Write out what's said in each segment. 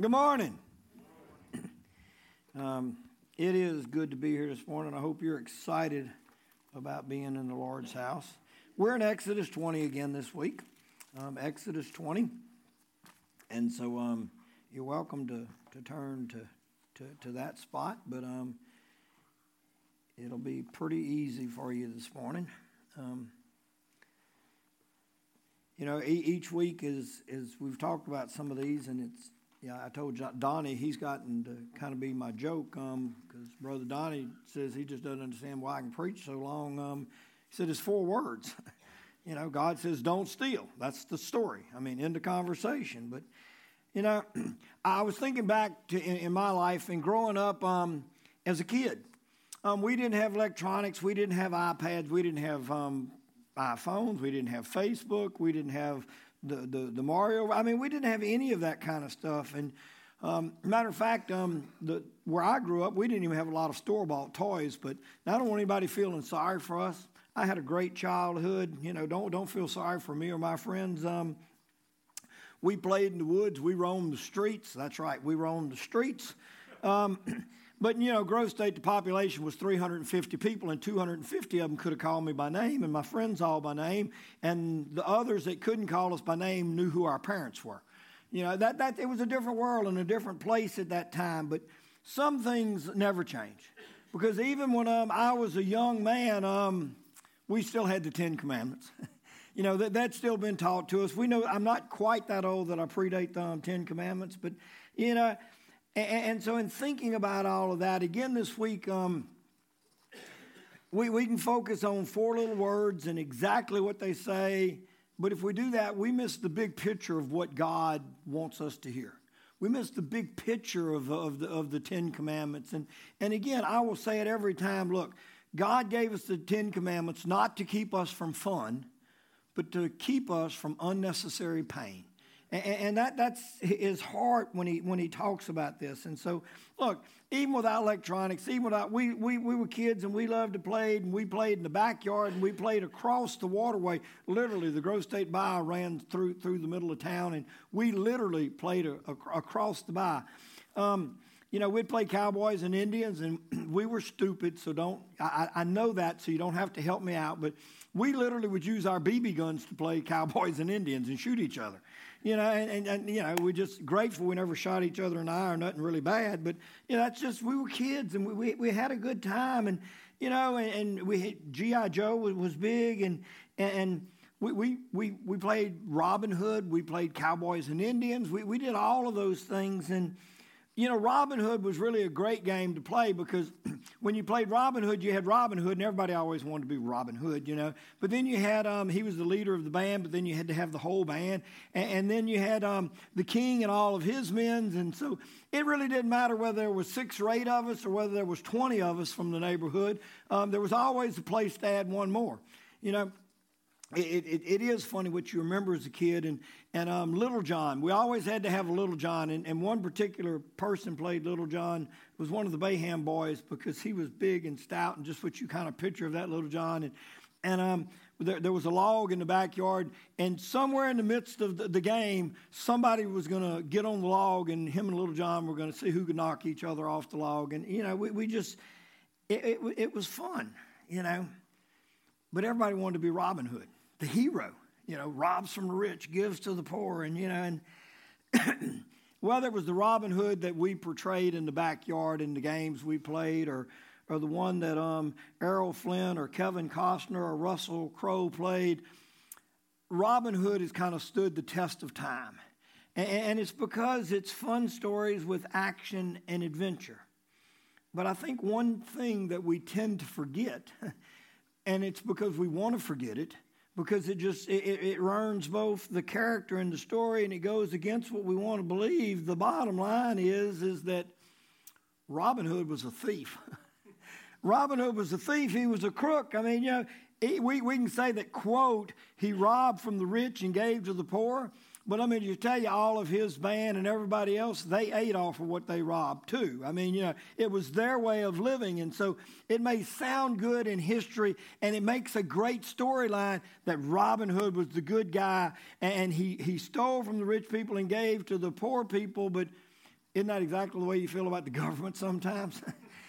Good morning. Um, it is good to be here this morning. I hope you're excited about being in the Lord's house. We're in Exodus 20 again this week. Um, Exodus 20. And so um, you're welcome to, to turn to, to, to that spot, but um, it'll be pretty easy for you this morning. Um, you know, each week is, is we've talked about some of these, and it's yeah, I told Donnie he's gotten to kind of be my joke because um, Brother Donnie says he just doesn't understand why I can preach so long. Um, he said it's four words. you know, God says don't steal. That's the story. I mean, into conversation. But you know, I was thinking back to in, in my life and growing up um, as a kid. Um, we didn't have electronics. We didn't have iPads. We didn't have um, iPhones. We didn't have Facebook. We didn't have the, the, the Mario. I mean, we didn't have any of that kind of stuff. And um, matter of fact, um, the, where I grew up, we didn't even have a lot of store bought toys. But I don't want anybody feeling sorry for us. I had a great childhood. You know, don't don't feel sorry for me or my friends. Um, we played in the woods. We roamed the streets. That's right. We roamed the streets. But you know, Grosse Tete, the population was 350 people, and 250 of them could have called me by name, and my friends all by name, and the others that couldn't call us by name knew who our parents were. You know, that, that it was a different world and a different place at that time, but some things never change. Because even when um, I was a young man, um, we still had the Ten Commandments. you know, that, that's still been taught to us. We know I'm not quite that old that I predate the um, Ten Commandments, but, you know, and, and, so, in thinking about all of that, again this week, um, we, we can focus on four little words and exactly what they say. But if we do that, we miss the big picture of what God wants us to hear. We miss the big picture of, of, the, of the Ten Commandments. And, and again, I will say it every time look, God gave us the Ten Commandments not to keep us from fun, but to keep us from unnecessary pain. And, and that, that's his heart when he, when he talks about this. And so, look, even without electronics, even without, we, we, we were kids and we loved to play, and we played in the backyard, and we played across the waterway. Literally, the Grosse Tete Bayou ran through, through the middle of town, and we literally played a, a, across the bayou. Um, you know, we'd play cowboys and Indians, and we were stupid, so don't, I, I know that, so you don't have to help me out, but we literally would use our BB guns to play cowboys and Indians and shoot each other you know, and, and, and, you know, we're just grateful we never shot each other in the eye or nothing really bad. But you know, that's just we were kids and we we, we had a good time, and you know, and, and we GI Joe was, was big, and and. We, we, we, we played Robin Hood, we played Cowboys and Indians, we, we did all of those things. And, you know, Robin Hood was really a great game to play because when you played Robin Hood, you had Robin Hood, and everybody always wanted to be Robin Hood, you know. But then you had, um, he was the leader of the band, but then you had to have the whole band. And, and then you had um, the king and all of his men. And so it really didn't matter whether there was six or eight of us or whether there was 20 of us from the neighborhood. Um, there was always a place to add one more, you know. It, it, it is funny what you remember as a kid. And, and um, Little John, we always had to have a Little John. And, and one particular person played Little John was one of the Bayham boys because he was big and stout and just what you kind of picture of that Little John. And, and um, there, there, was a log in the backyard. And somewhere in the midst of the, the game, somebody was going to get on the log and him and Little John were going to see who could knock each other off the log. And, you know, we, we just, it, it, it was fun, you know. But everybody wanted to be Robin Hood the hero, you know, robs from the rich, gives to the poor, and you know, and whether it was the Robin Hood that we portrayed in the backyard in the games we played, or or the one that um, Errol Flynn or Kevin Costner or Russell Crowe played, Robin Hood has kind of stood the test of time. And, and it's because it's fun stories with action and adventure. But I think one thing that we tend to forget, and it's because we want to forget it, because it just it, it ruins both the character and the story and it goes against what we want to believe. The bottom line is is that robin hood was a thief. Robin hood was a thief. He was a crook. I mean you know he, we, we can say that quote he robbed from the rich and gave to the poor but I mean, to tell you, all of his band and everybody else, they ate off of what they robbed too. I mean, you know, it was their way of living. And so it may sound good in history and it makes a great storyline that Robin Hood was the good guy and he, he stole from the rich people and gave to the poor people. But Isn't that exactly the way you feel about the government sometimes?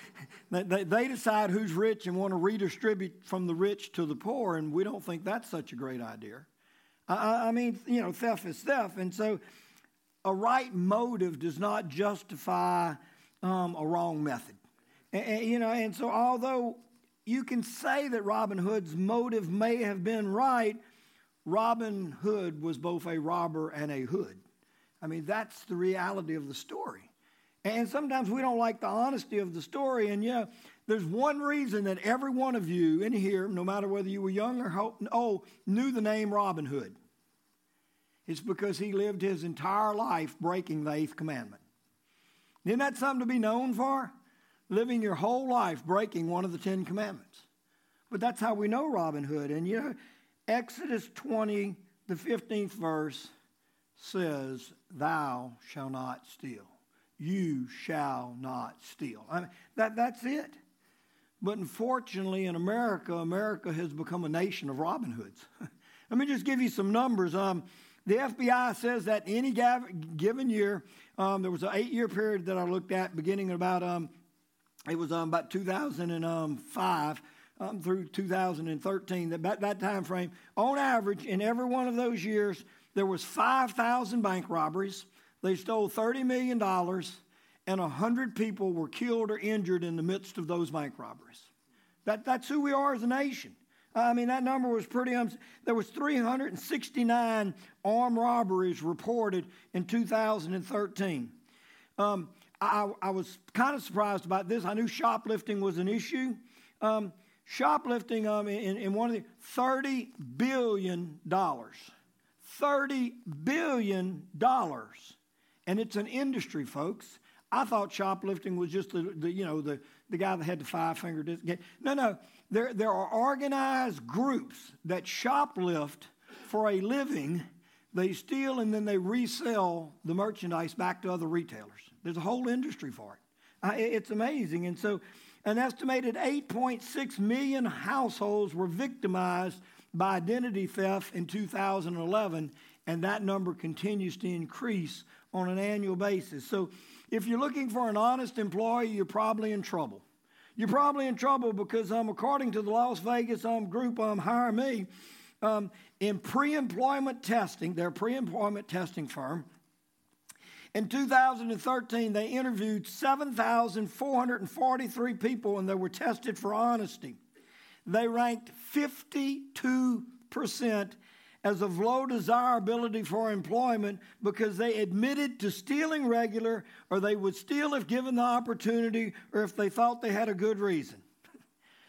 they, they decide who's rich and want to redistribute from the rich to the poor, and we don't think that's such a great idea. I, I mean, you know, theft is theft. And so a right motive does not justify um, a wrong method. And, and, you know, and so although you can say that Robin Hood's motive may have been right, Robin Hood was both a robber and a hood. I mean, that's the reality of the story. And sometimes we don't like the honesty of the story. And yeah, there's one reason that every one of you in here, no matter whether you were young or old, knew the name Robin Hood. It's because he lived his entire life breaking the eighth commandment. Isn't that something to be known for? Living your whole life breaking one of the Ten Commandments. But that's how we know Robin Hood. And you know, Exodus 20, the 15th verse says, Thou shalt not steal. You shall not steal. I mean, that, that's it. But unfortunately, in America, America has become a nation of Robin Hoods. Let me just give you some numbers. Um, the FBI says that any given year, um, there was an eight year period that I looked at beginning about, um, it was um, about 2005 um, through 2013, that, that time frame. On average, in every one of those years, there was 5,000 bank robberies. They stole $30 million, and 100 people were killed or injured in the midst of those bank robberies. That, that's who we are as a nation. I mean, that number was pretty. Um, there was 369 armed robberies reported in 2013. Um, I, I, was kind of surprised about this. I knew shoplifting was an issue. Um, shoplifting um, in, in one of the 30 billion dollars. 30 billion dollars. And it's an industry, folks. I thought shoplifting was just the, the you know the, the guy that had the five finger. No, no. There, there are organized groups that shoplift for a living. They steal and then they resell the merchandise back to other retailers. There's a whole industry for it. It's amazing. And so, an estimated 8.6 million households were victimized by identity theft in 2011, and that number continues to increase on an annual basis. So, if you're looking for an honest employee, you're probably in trouble. You're probably in trouble because, um, according to the Las Vegas um, group, um, Hire Me, um, in pre employment testing, their pre employment testing firm, in 2013, they interviewed 7,443 people and they were tested for honesty. They ranked 52% as of low desirability for employment because they admitted to stealing regular or they would steal if given the opportunity or if they thought they had a good reason.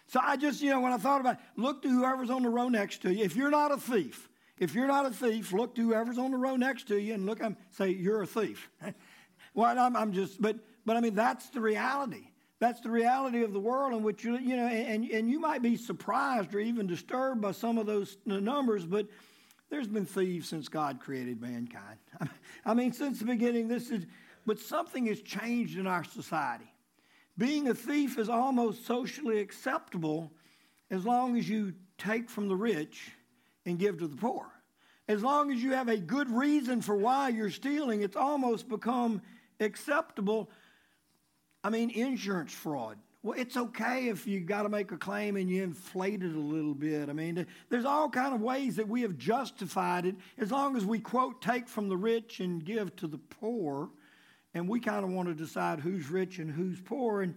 So I just, you know, when I thought about it, look to whoever's on the row next to you. If you're not a thief, if you're not a thief, look to whoever's on the row next to you and look and say, you're a thief. well, I'm, I'm just, but, but I mean, that's the reality. That's the reality of the world in which you, you know, and, and you might be surprised or even disturbed by some of those numbers, but there's been thieves since God created mankind. I mean, since the beginning, this is, but something has changed in our society. Being a thief is almost socially acceptable as long as you take from the rich and give to the poor. As long as you have a good reason for why you're stealing, it's almost become acceptable. I mean, insurance fraud. Well, it's okay if you got to make a claim and you inflate it a little bit. I mean, there's all kind of ways that we have justified it as long as we quote take from the rich and give to the poor, and we kind of want to decide who's rich and who's poor. And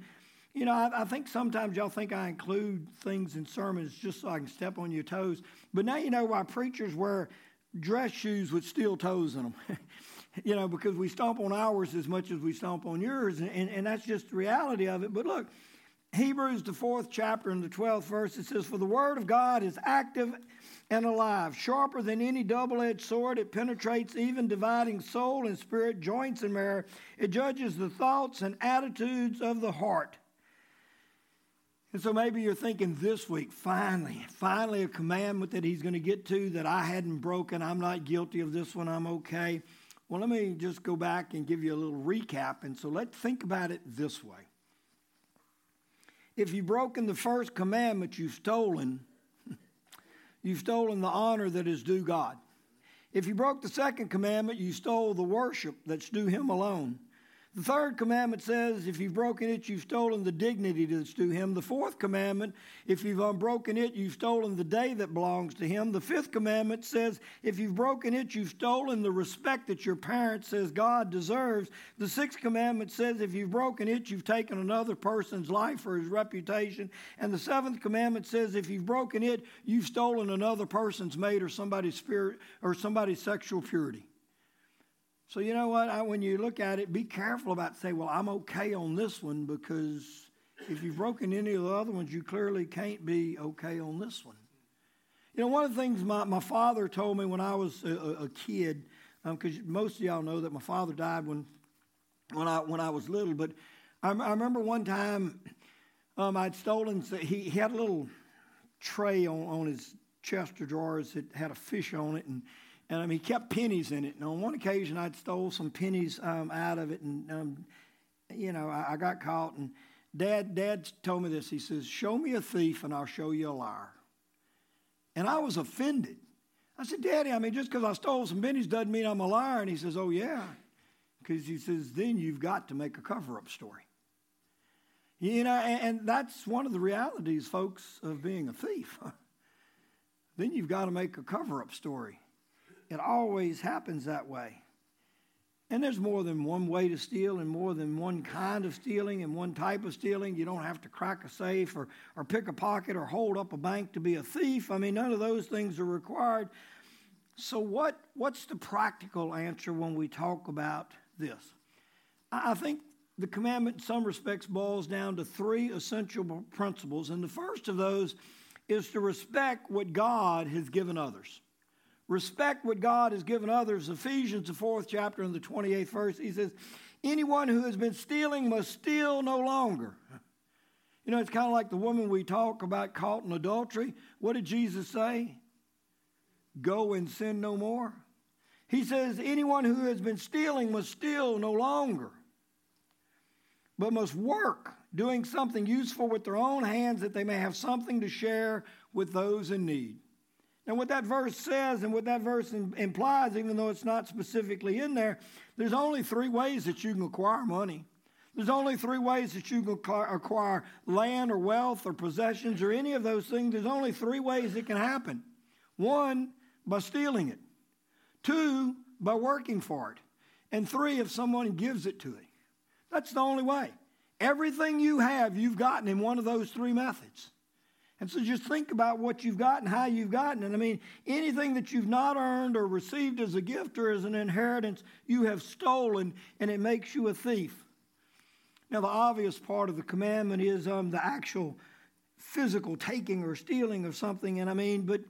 you know, I, I, think sometimes y'all think I include things in sermons just so I can step on your toes. But now you know why preachers wear dress shoes with steel toes in them. you know, because we stomp on ours as much as we stomp on yours, and, and, and that's just the reality of it. But look, Hebrews, the fourth chapter and the 12th verse, it says, For the word of God is active and alive, sharper than any double edged sword. It penetrates even dividing soul and spirit, joints and marrow. It judges the thoughts and attitudes of the heart. And so maybe you're thinking this week, finally, finally a commandment that he's going to get to that I hadn't broken. I'm not guilty of this one. I'm okay. Well, let me just go back and give you a little recap. And so let's think about it this way. If you've broken the first commandment, you've stolen. you've stolen the honor that is due God. If you broke the second commandment, you stole the worship that's due Him alone. The third commandment says, if you've broken it, you've stolen the dignity that's due him. The fourth commandment, if you've unbroken it, you've stolen the day that belongs to him. The fifth commandment says, if you've broken it, you've stolen the respect that your parent says God deserves. The sixth commandment says, if you've broken it, you've taken another person's life or his reputation. And the seventh commandment says, if you've broken it, you've stolen another person's mate or somebody's spirit or somebody's sexual purity. So, you know what? I, when you look at it, be careful about saying, well, I'm okay on this one because if you've broken any of the other ones, you clearly can't be okay on this one. You know, one of the things my, my father told me when I was a, a kid, because um, most of y'all know that my father died when, when, I, when I was little, but I, I remember one time um, I'd stolen, he, he had a little tray on, on his chest of drawers that had a fish on it, and and mean, he kept pennies in it. And on one occasion, I'd stole some pennies um, out of it, and um, you know, I, I, got caught. And Dad, Dad told me this. He says, "Show me a thief, and I'll show you a liar." And I was offended. I said, "Daddy, I mean, just because I stole some pennies doesn't mean I'm a liar." And he says, "Oh yeah," because he says, "Then you've got to make a cover-up story." You know, and, and that's one of the realities, folks, of being a thief. then you've got to make a cover-up story. It always happens that way. And there's more than one way to steal and more than one kind of stealing and one type of stealing. You don't have to crack a safe or, or pick a pocket or hold up a bank to be a thief. I mean, none of those things are required. So, what, what's the practical answer when we talk about this? I think the commandment, in some respects, boils down to three essential principles. And the first of those is to respect what God has given others. Respect what God has given others. Ephesians, the fourth chapter, and the 28th verse, he says, Anyone who has been stealing must steal no longer. You know, it's kind of like the woman we talk about caught in adultery. What did Jesus say? Go and sin no more. He says, Anyone who has been stealing must steal no longer, but must work, doing something useful with their own hands that they may have something to share with those in need. And what that verse says and what that verse implies, even though it's not specifically in there, there's only three ways that you can acquire money. There's only three ways that you can acquire land or wealth or possessions or any of those things. There's only three ways it can happen. One, by stealing it. Two, by working for it. And three, if someone gives it to you. That's the only way. Everything you have, you've gotten in one of those three methods. And so just think about what you've gotten, and how you've gotten it. I mean, anything that you've not earned or received as a gift or as an inheritance, you have stolen, and it makes you a thief. Now, the obvious part of the commandment is um, the actual physical taking or stealing of something. And I mean, but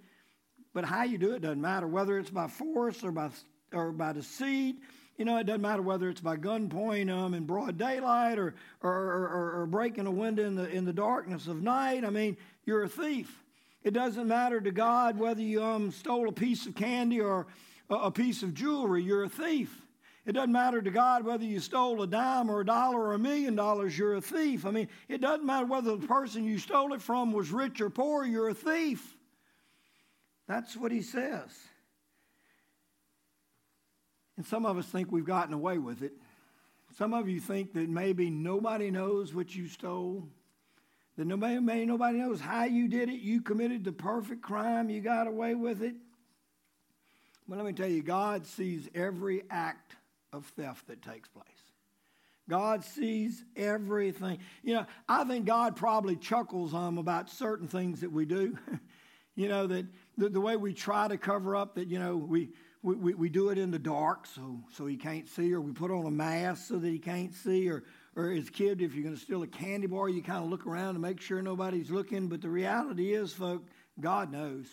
but how you do it doesn't matter whether it's by force or by or by deceit you know, it doesn't matter whether it's by gunpoint um, in broad daylight or, or, or, or breaking a window in the, in the darkness of night. I mean, you're a thief. It doesn't matter to God whether you um, stole a piece of candy or a, a piece of jewelry, you're a thief. It doesn't matter to God whether you stole a dime or a dollar or a million dollars, you're a thief. I mean, it doesn't matter whether the person you stole it from was rich or poor, you're a thief. That's what he says. And some of us think we've gotten away with it. Some of you think that maybe nobody knows what you stole, that nobody, maybe nobody knows how you did it. You committed the perfect crime, you got away with it. But let me tell you, God sees every act of theft that takes place. God sees everything. You know, I think God probably chuckles um, about certain things that we do. you know, that the, the way we try to cover up that, you know, we, we, we, we, do it in the dark so, so he can't see, or we put on a mask so that he can't see, or, or as a kid, if you're going to steal a candy bar, you kind of look around to make sure nobody's looking. But the reality is, folks, God knows.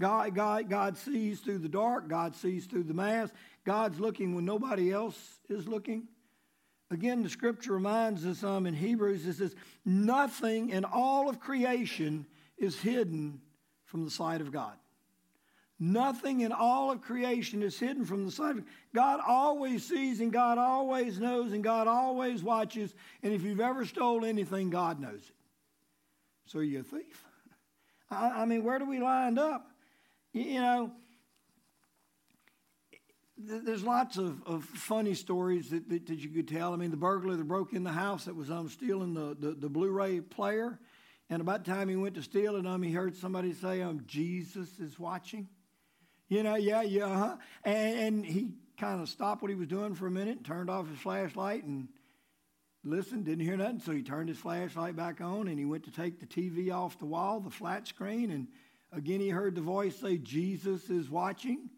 God, God, God sees through the dark. God sees through the mask. God's looking when nobody else is looking. Again, the scripture reminds us um, in Hebrews, it says, nothing in all of creation is hidden from the sight of God. Nothing in all of creation is hidden from the sight of God. always sees and God always knows and God always watches. And if you've ever stole anything, God knows it. So are you a thief? I, I mean, where do we line up? You, you know, there's lots of, of funny stories that, that, that, you could tell. I mean, the burglar that broke in the house that was um, stealing the, the, the Blu-ray player, and about the time he went to steal it, um, he heard somebody say, um, Jesus is watching. You know, yeah, yeah, huh? And, and he kind of stopped what he was doing for a minute, turned off his flashlight, and listened, didn't hear nothing. So he turned his flashlight back on, and he went to take the TV off the wall, the flat screen, and again he heard the voice say, Jesus is watching.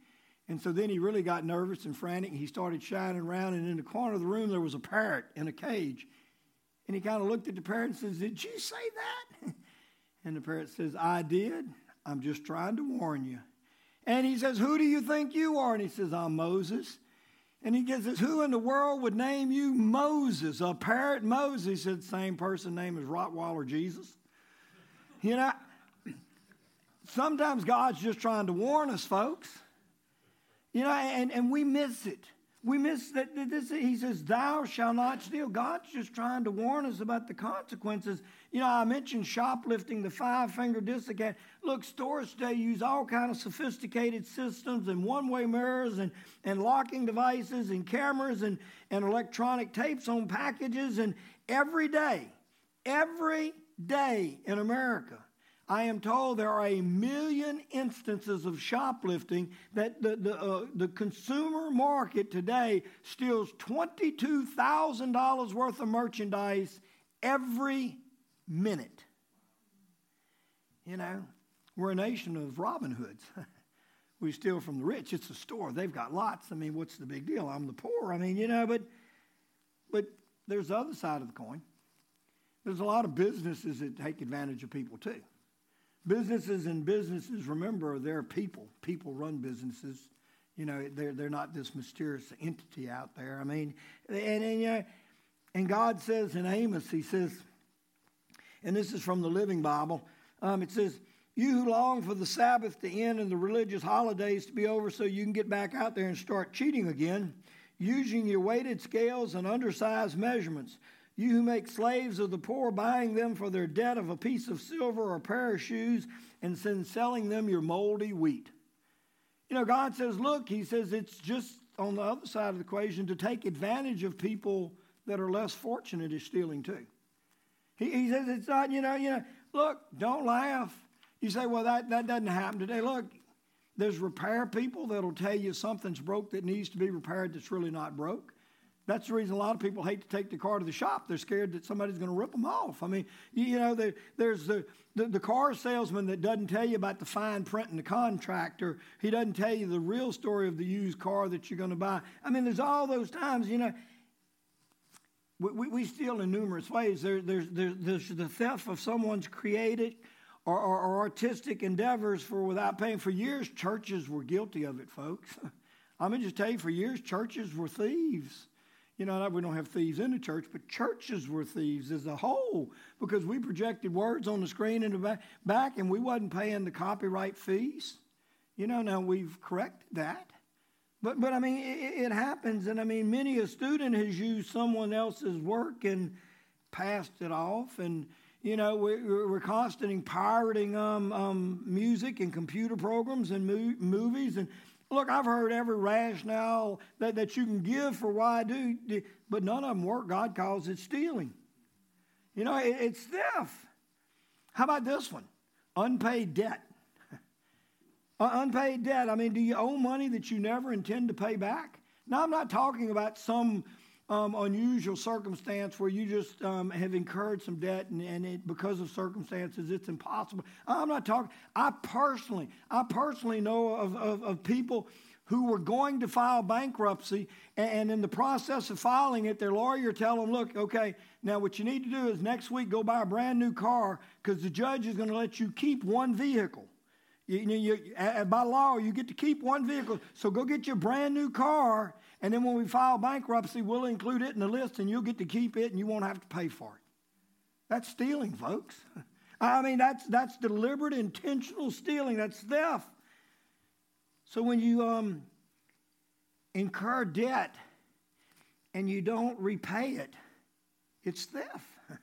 And so then he really got nervous and frantic. He started shining around, and in the corner of the room there was a parrot in a cage. And he kind of looked at the parrot and says, Did you say that? And the parrot says, I did. I'm just trying to warn you. And he says, Who do you think you are? And he says, I'm Moses. And he says, Who in the world would name you Moses? A parrot Moses. He said, Same person name as Rottweiler Jesus. You know, sometimes God's just trying to warn us, folks. You know, and, and we miss it. We miss that this, he says, Thou shalt not steal. God's just trying to warn us about the consequences. You know, I mentioned shoplifting, the five finger discount. Look, stores today use all kind of sophisticated systems and one way mirrors and, and locking devices and cameras and, and electronic tapes on packages. And every day, every day in America, I am told there are a million instances of shoplifting that the, the, uh, the consumer market today steals $22,000 worth of merchandise every minute. You know, we're a nation of Robin Hoods. we steal from the rich. It's a store. They've got lots. I mean, what's the big deal? I'm the poor. I mean, you know, but but there's the other side of the coin. There's a lot of businesses that take advantage of people too. Businesses and businesses, remember, they're people. People run businesses. You know, they're, they're not this mysterious entity out there. I mean, and, and, and God says in Amos, He says, and this is from the Living Bible, um, it says, You who long for the Sabbath to end and the religious holidays to be over so you can get back out there and start cheating again, using your weighted scales and undersized measurements. You who make slaves of the poor, buying them for their debt of a piece of silver or a pair of shoes, and then selling them your moldy wheat. You know, God says, look, He says it's just on the other side of the equation to take advantage of people that are less fortunate is stealing too. He, he says it's not, you know, you know, look, don't laugh. You say, well, that, that doesn't happen today. Look, there's repair people that'll tell you something's broke that needs to be repaired that's really not broke. That's the reason a lot of people hate to take the car to the shop. They're scared that somebody's going to rip them off. I mean, you, know, the, there's the, the, the, car salesman that doesn't tell you about the fine print in the contractor. He doesn't tell you the real story of the used car that you're going to buy. I mean, there's all those times, you know. We, we, we steal in numerous ways. There, there's, there, there's the theft of someone's created or, or, or artistic endeavors for without paying. For years, churches were guilty of it, folks. I'm going to just tell you, for years, churches were thieves. You know, we don't have thieves in the church, but churches were thieves as a whole because we projected words on the screen in the back and we wasn't paying the copyright fees. You know, now we've corrected that. But, but I mean, it, it happens. And I mean, many a student has used someone else's work and passed it off. And, you know, we're, we're constantly pirating um, um, music and computer programs and mo- movies. And Look, I've heard every rationale that, that you can give for why I do, but none of them work. God calls it stealing. You know, it, it's theft. How about this one? Unpaid debt. Unpaid debt. I mean, do you owe money that you never intend to pay back? Now, I'm not talking about some um, unusual circumstance where you just um, have incurred some debt and, and it, because of circumstances it's impossible. I'm not talking. I personally, I personally know of, of, of people who were going to file bankruptcy, and, and in the process of filing it, their lawyer tell them, "Look, okay, now what you need to do is next week go buy a brand new car because the judge is going to let you keep one vehicle." You, you, you, by law, you get to keep one vehicle. So go get your brand new car and then when we file bankruptcy, we'll include it in the list and you'll get to keep it and you won't have to pay for it. That's stealing, folks. I mean, that's, that's deliberate, intentional stealing. That's theft. So when you um, incur debt and you don't repay it, it's theft.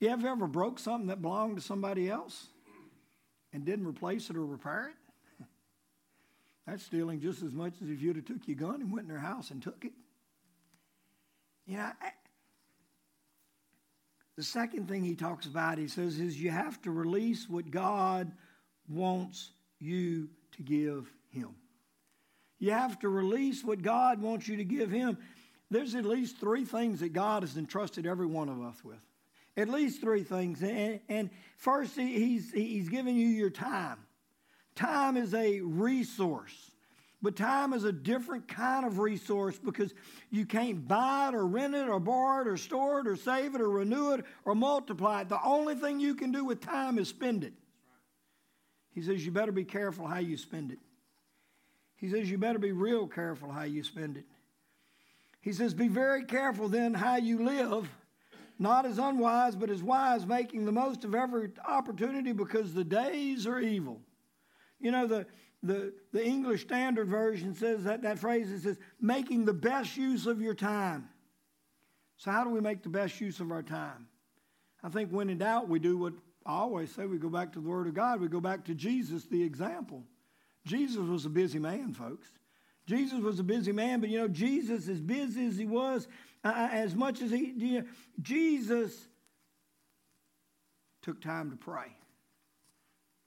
You ever ever broke something that belonged to somebody else and didn't replace it or repair it? That's stealing just as much as if you'd have took your gun and went in their house and took it. You know, I, the second thing he talks about, he says, is you have to release what God wants you to give him. You have to release what God wants you to give him. There's at least three things that God has entrusted every one of us with. At least three things. And, and first, he's, he's giving you your time. Time is a resource. But time is a different kind of resource because you can't buy it or rent it or borrow it or store it or save it or renew it or multiply it. The only thing you can do with time is spend it. He says, You better be careful how you spend it. He says, You better be real careful how you spend it. He says, Be very careful then how you live, not as unwise, but as wise, making the most of every opportunity because the days are evil. You know, the, the, the English Standard Version says that, that phrase it says, making the best use of your time. So, how do we make the best use of our time? I think when in doubt, we do what I always say we go back to the Word of God, we go back to Jesus, the example. Jesus was a busy man, folks. Jesus was a busy man, but you know, Jesus, as busy as he was, as much as he, you know, Jesus took time to pray,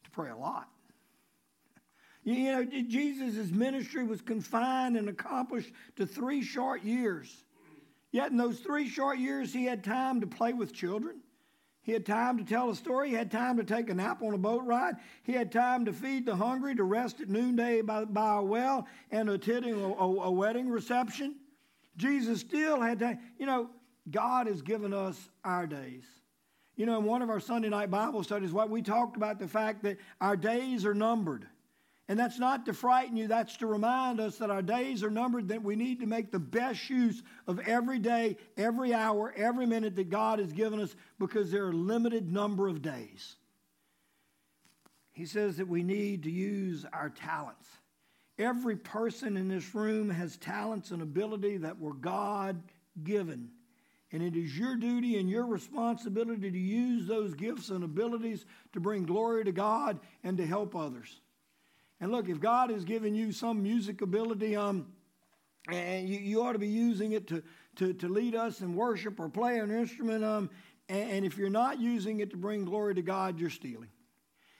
to pray a lot. You know, Jesus' ministry was confined and accomplished to three short years. Yet in those three short years, he had time to play with children. He had time to tell a story. He had time to take a nap on a boat ride. He had time to feed the hungry, to rest at noonday by, by a well, and attending a, a, a wedding reception. Jesus still had time. You know, God has given us our days. You know, in one of our Sunday night Bible studies, what we talked about the fact that our days are numbered. And that's not to frighten you, that's to remind us that our days are numbered, that we need to make the best use of every day, every hour, every minute that God has given us because there are a limited number of days. He says that we need to use our talents. Every person in this room has talents and ability that were God given. And it is your duty and your responsibility to use those gifts and abilities to bring glory to God and to help others. And look, if God has given you some music ability, um, and you, you ought to be using it to, to, to lead us in worship or play an instrument, um, and, and if you're not using it to bring glory to God, you're stealing.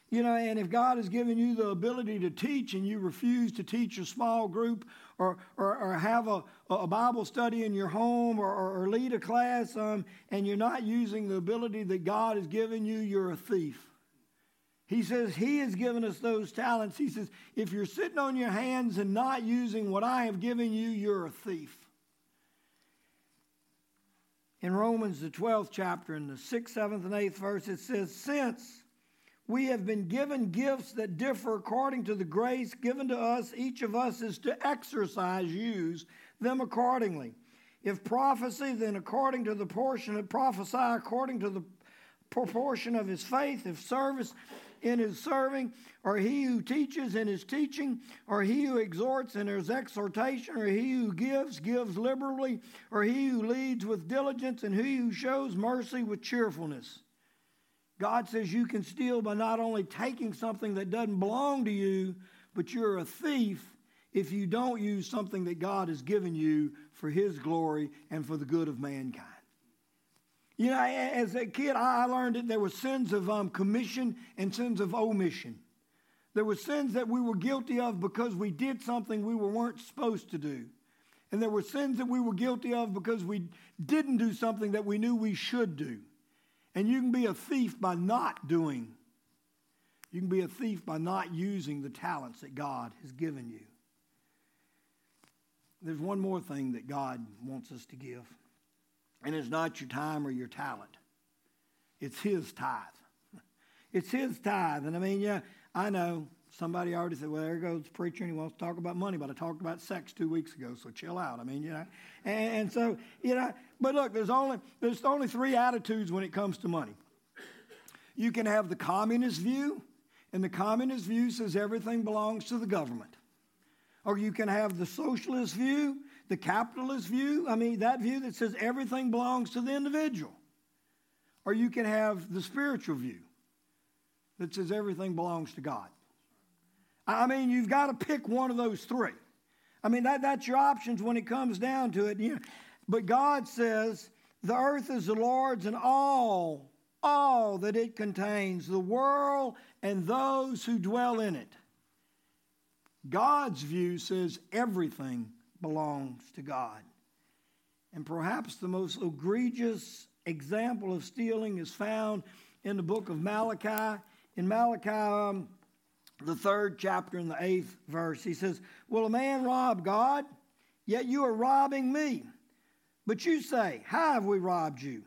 You know, and if God has given you the ability to teach and you refuse to teach a small group or, or, or have a, a Bible study in your home or, or, lead a class um, and you're not using the ability that God has given you, you're a thief. He says He has given us those talents. He says, if you're sitting on your hands and not using what I have given you, you're a thief. In Romans, the 12th chapter, in the 6th, 7th, and 8th verse, it says, Since we have been given gifts that differ according to the grace given to us, each of us is to exercise, use them accordingly. If prophecy, then according to the portion of prophesy, according to the proportion of his faith. If service, in his serving, or he who teaches in his teaching, or he who exhorts in his exhortation, or he who gives, gives liberally, or he who leads with diligence, and he who shows mercy with cheerfulness. God says you can steal by not only taking something that doesn't belong to you, but you're a thief if you don't use something that God has given you for his glory and for the good of mankind. You know, as a kid, I learned that there were sins of um, commission and sins of omission. There were sins that we were guilty of because we did something we weren't supposed to do. And there were sins that we were guilty of because we didn't do something that we knew we should do. And you can be a thief by not doing. You can be a thief by not using the talents that God has given you. There's one more thing that God wants us to give. And it's not your time or your talent, it's His tithe. It's His tithe. And I mean, yeah, I know somebody already said, well, there goes the preacher and he wants to talk about money, but I talked about sex two weeks ago, so chill out. I mean, you know, and, and so, you know, but look, there's only, there's only three attitudes when it comes to money. You can have the communist view, and the communist view says everything belongs to the government. Or you can have the socialist view, the capitalist view, I mean, that view that says everything belongs to the individual. Or you can have the spiritual view that says everything belongs to God. I mean, you've got to pick one of those three. I mean, that, that's your options when it comes down to it. You know, but God says, the earth is the Lord's and all, all that it contains, the world and those who dwell in it. God's view says everything belongs to God. And perhaps the most egregious example of stealing is found in the book of Malachi. In Malachi, um, the third chapter in the eighth verse, he says, Will a man rob God? Yet you are robbing me. But you say, How have we robbed you?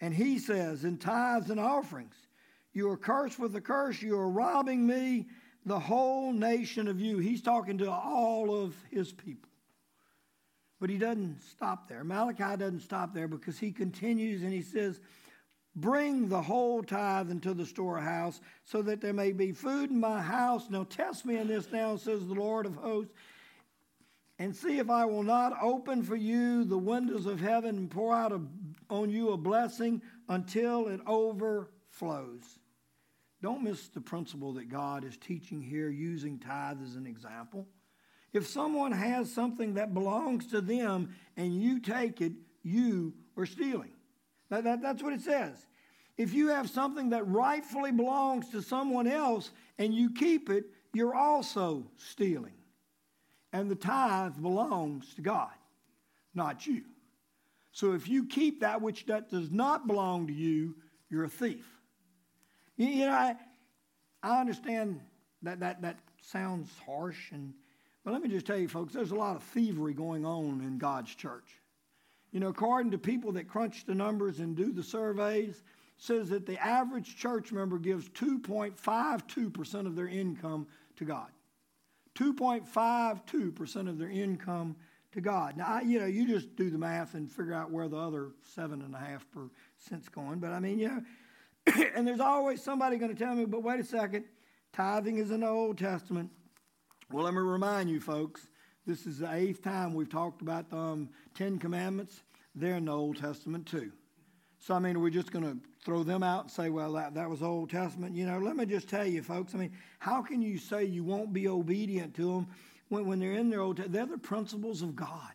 And he says, In tithes and offerings. You are cursed with a curse. You are robbing me, the whole nation of you. He's talking to all of his people. But he doesn't stop there. Malachi doesn't stop there because he continues and he says, Bring the whole tithe into the storehouse so that there may be food in my house. Now test me in this now, says the Lord of hosts, and see if I will not open for you the windows of heaven and pour out a, on you a blessing until it overflows. Don't miss the principle that God is teaching here using tithe as an example. If someone has something that belongs to them and you take it, you are stealing. That, that, that's what it says. If you have something that rightfully belongs to someone else and you keep it, you're also stealing. And the tithe belongs to God, not you. So if you keep that which that does not belong to you, you're a thief. You, know, I, I understand that, that that sounds harsh and but let me just tell you, folks, there's a lot of thievery going on in God's church. You know, according to people that crunch the numbers and do the surveys, says that the average church member gives 2.52% of their income to God. 2.52% of their income to God. Now, I, you know, you just do the math and figure out where the other 7.5%'s going. But I mean, you know, and there's always somebody going to tell me, but wait a second, tithing is in the Old Testament. Well, let me remind you, folks, this is the eighth time we've talked about the um, Ten Commandments. They're in the Old Testament too. So, I mean, we're just going to throw them out and say, well, that, that was Old Testament. You know, let me just tell you, folks, I mean, how can you say you won't be obedient to them when, when they're in their Old Testament? They're the principles of God.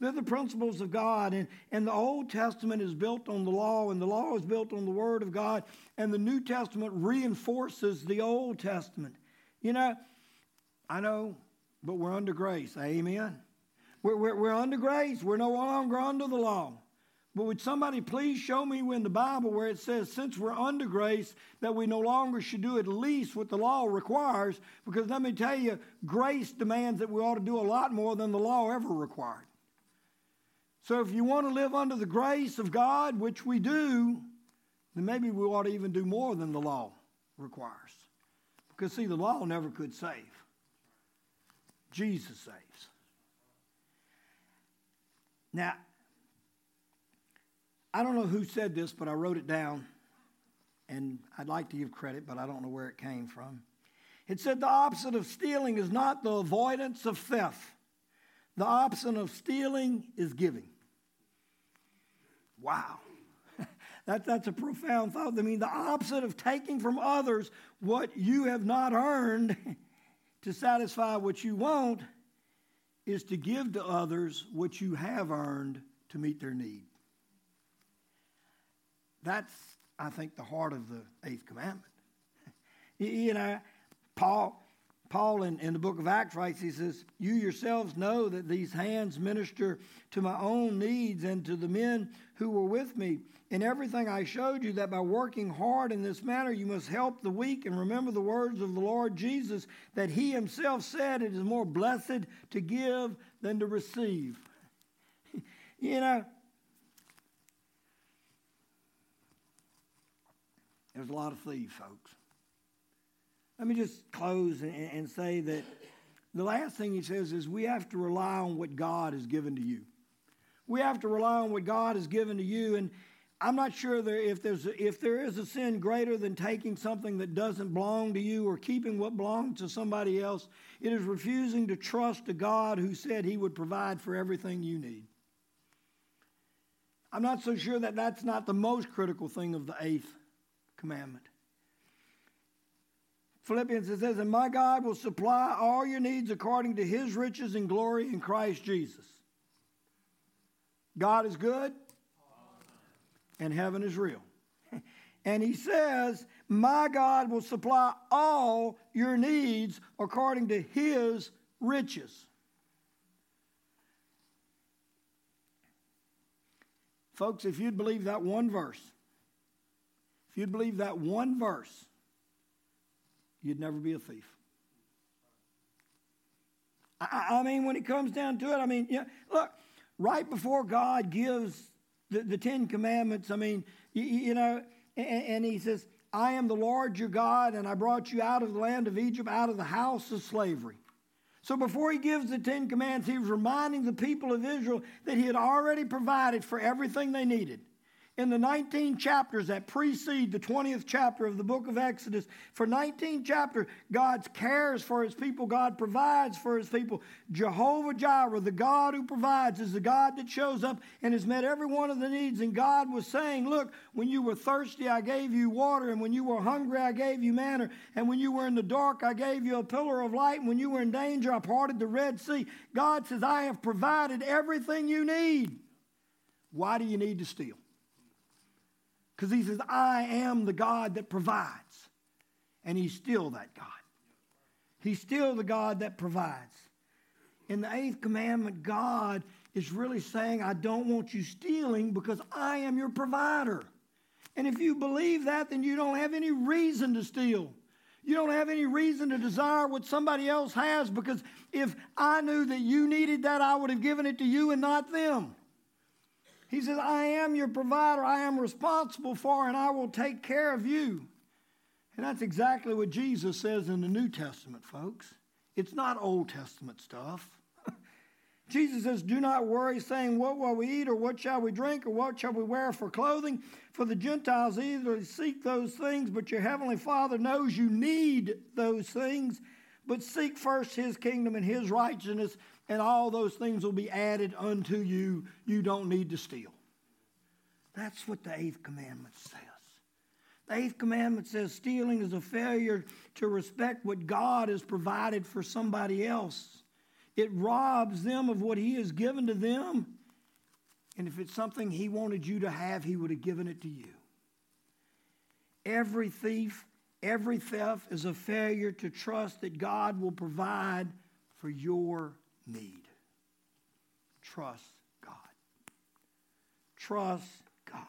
They're the principles of God. And, and the Old Testament is built on the law, and the law is built on the Word of God, and the New Testament reinforces the Old Testament. You know, I know, but we're under grace. Amen. We're, we're, we're under grace. We're no longer under the law. But would somebody please show me in the Bible where it says, since we're under grace, that we no longer should do at least what the law requires? Because let me tell you, grace demands that we ought to do a lot more than the law ever required. So if you want to live under the grace of God, which we do, then maybe we ought to even do more than the law requires. Because, see, the law never could save. Jesus saves. Now, I don't know who said this, but I wrote it down, and I'd like to give credit, but I don't know where it came from. It said the opposite of stealing is not the avoidance of theft, the opposite of stealing is giving. Wow. that, that's a profound thought. I mean, the opposite of taking from others what you have not earned to satisfy what you want is to give to others what you have earned to meet their need. That's, I think, the heart of the eighth commandment. you know, Paul, Paul in, in the book of Acts writes, he says, You yourselves know that these hands minister to my own needs and to the men who were with me. In everything I showed you that by working hard in this manner you must help the weak and remember the words of the Lord Jesus that he himself said it is more blessed to give than to receive. you know, there's a lot of thieves, folks. Let me just close and, and say that the last thing he says is we have to rely on what God has given to you. We have to rely on what God has given to you. And I'm not sure there, if, there's a, if there is a sin greater than taking something that doesn't belong to you or keeping what belongs to somebody else. It is refusing to trust a God who said he would provide for everything you need. I'm not so sure that that's not the most critical thing of the eighth commandment. Philippians, it says, And my God will supply all your needs according to his riches and glory in Christ Jesus. God is good, and heaven is real. And he says, My God will supply all your needs according to his riches. Folks, if you'd believe that one verse, if you'd believe that one verse, you'd never be a thief. I, I mean, when it comes down to it, I mean, yeah, look, right before God gives the, the Ten Commandments, I mean, you, you know, and, and he says, I am the Lord your God, and I brought you out of the land of Egypt, out of the house of slavery. So before he gives the Ten Commandments, he was reminding the people of Israel that he had already provided for everything they needed in the 19 chapters that precede the 20th chapter of the book of Exodus, for 19 chapters, God cares for his people. God provides for his people. Jehovah Jireh, the God who provides, is the God that shows up and has met every one of the needs. And God was saying, Look, when you were thirsty, I gave you water. And when you were hungry, I gave you manna. And when you were in the dark, I gave you a pillar of light. And when you were in danger, I parted the Red Sea. God says, I have provided everything you need. Why do you need to steal? Because he says, I am the God that provides. And he's still that God. He's still the God that provides. In the eighth commandment, God is really saying, I don't want you stealing because I am your provider. And if you believe that, then you don't have any reason to steal. You don't have any reason to desire what somebody else has because if I knew that you needed that, I would have given it to you and not them. He says, I am your provider. I am responsible for, and I will take care of you. And that's exactly what Jesus says in the New Testament, folks. It's not Old Testament stuff. Jesus says, Do not worry, saying, What will we eat, or what shall we drink, or what shall we wear for clothing? For the Gentiles either seek those things, but your heavenly Father knows you need those things. But seek first his kingdom and his righteousness, and all those things will be added unto you. You don't need to steal. That's what the eighth commandment says. The eighth commandment says stealing is a failure to respect what God has provided for somebody else. It robs them of what He has given to them. And if it's something He wanted you to have, He would have given it to you. Every thief, every theft is a failure to trust that God will provide for your need. Trust God. Trust God.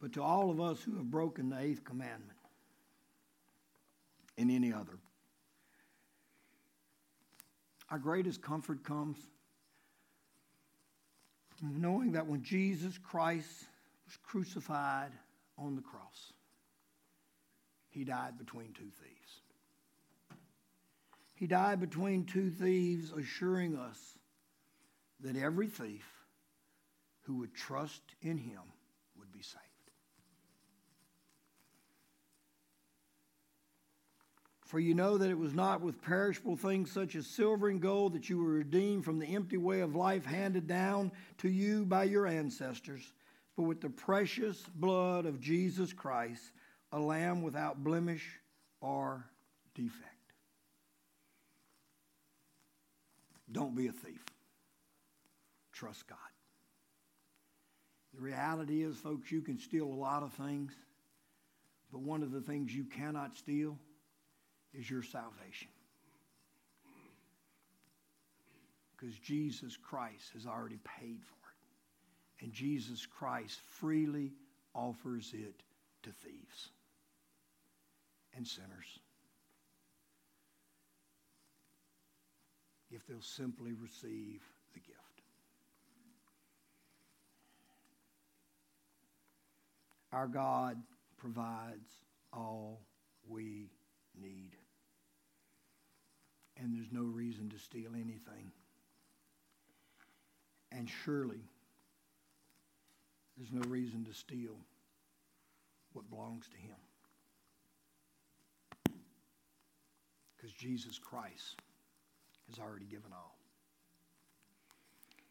But to all of us who have broken the eighth commandment and any other, our greatest comfort comes knowing that when Jesus Christ was crucified on the cross, he died between two thieves. He died between two thieves, assuring us that every thief who would trust in him would be saved. For you know that it was not with perishable things such as silver and gold that you were redeemed from the empty way of life handed down to you by your ancestors, but with the precious blood of Jesus Christ, a lamb without blemish or defect. Don't be a thief. Trust God. The reality is, folks, you can steal a lot of things, but one of the things you cannot steal is your salvation. Because Jesus Christ has already paid for it. And Jesus Christ freely offers it to thieves and sinners. If they'll simply receive the gift. Our God provides all we need. And there's no reason to steal anything. And surely, there's no reason to steal what belongs to Him. Because Jesus Christ has already given all.